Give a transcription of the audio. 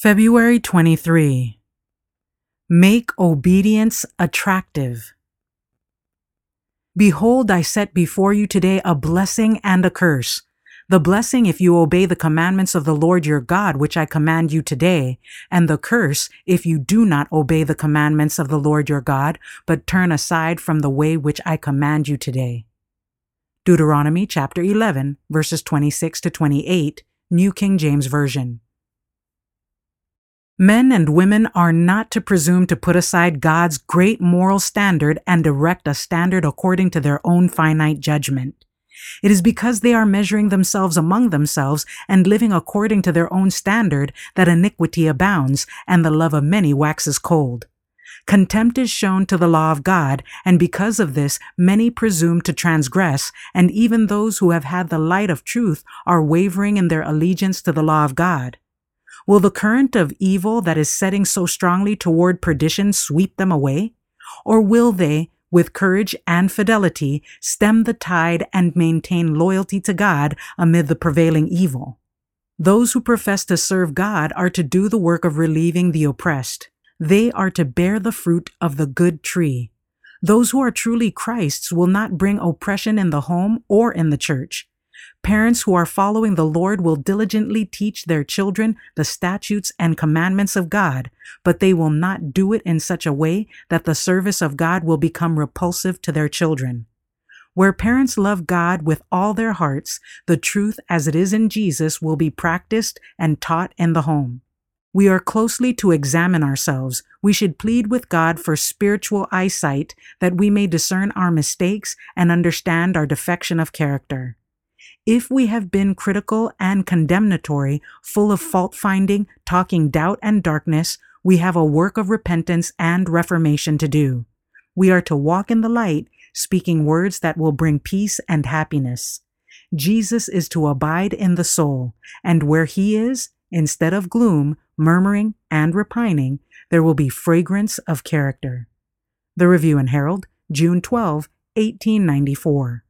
February 23. Make obedience attractive. Behold, I set before you today a blessing and a curse. The blessing if you obey the commandments of the Lord your God, which I command you today, and the curse if you do not obey the commandments of the Lord your God, but turn aside from the way which I command you today. Deuteronomy chapter 11, verses 26 to 28, New King James Version. Men and women are not to presume to put aside God's great moral standard and erect a standard according to their own finite judgment. It is because they are measuring themselves among themselves and living according to their own standard that iniquity abounds and the love of many waxes cold. Contempt is shown to the law of God, and because of this, many presume to transgress, and even those who have had the light of truth are wavering in their allegiance to the law of God. Will the current of evil that is setting so strongly toward perdition sweep them away? Or will they, with courage and fidelity, stem the tide and maintain loyalty to God amid the prevailing evil. Those who profess to serve God are to do the work of relieving the oppressed. They are to bear the fruit of the good tree. Those who are truly Christ's will not bring oppression in the home or in the church. Parents who are following the Lord will diligently teach their children the statutes and commandments of God, but they will not do it in such a way that the service of God will become repulsive to their children. Where parents love God with all their hearts, the truth as it is in Jesus will be practiced and taught in the home. We are closely to examine ourselves. We should plead with God for spiritual eyesight that we may discern our mistakes and understand our defection of character. If we have been critical and condemnatory, full of fault finding, talking doubt and darkness, we have a work of repentance and reformation to do. We are to walk in the light, speaking words that will bring peace and happiness. Jesus is to abide in the soul, and where he is, instead of gloom, murmuring, and repining, there will be fragrance of character. The Review and Herald, June 12, 1894.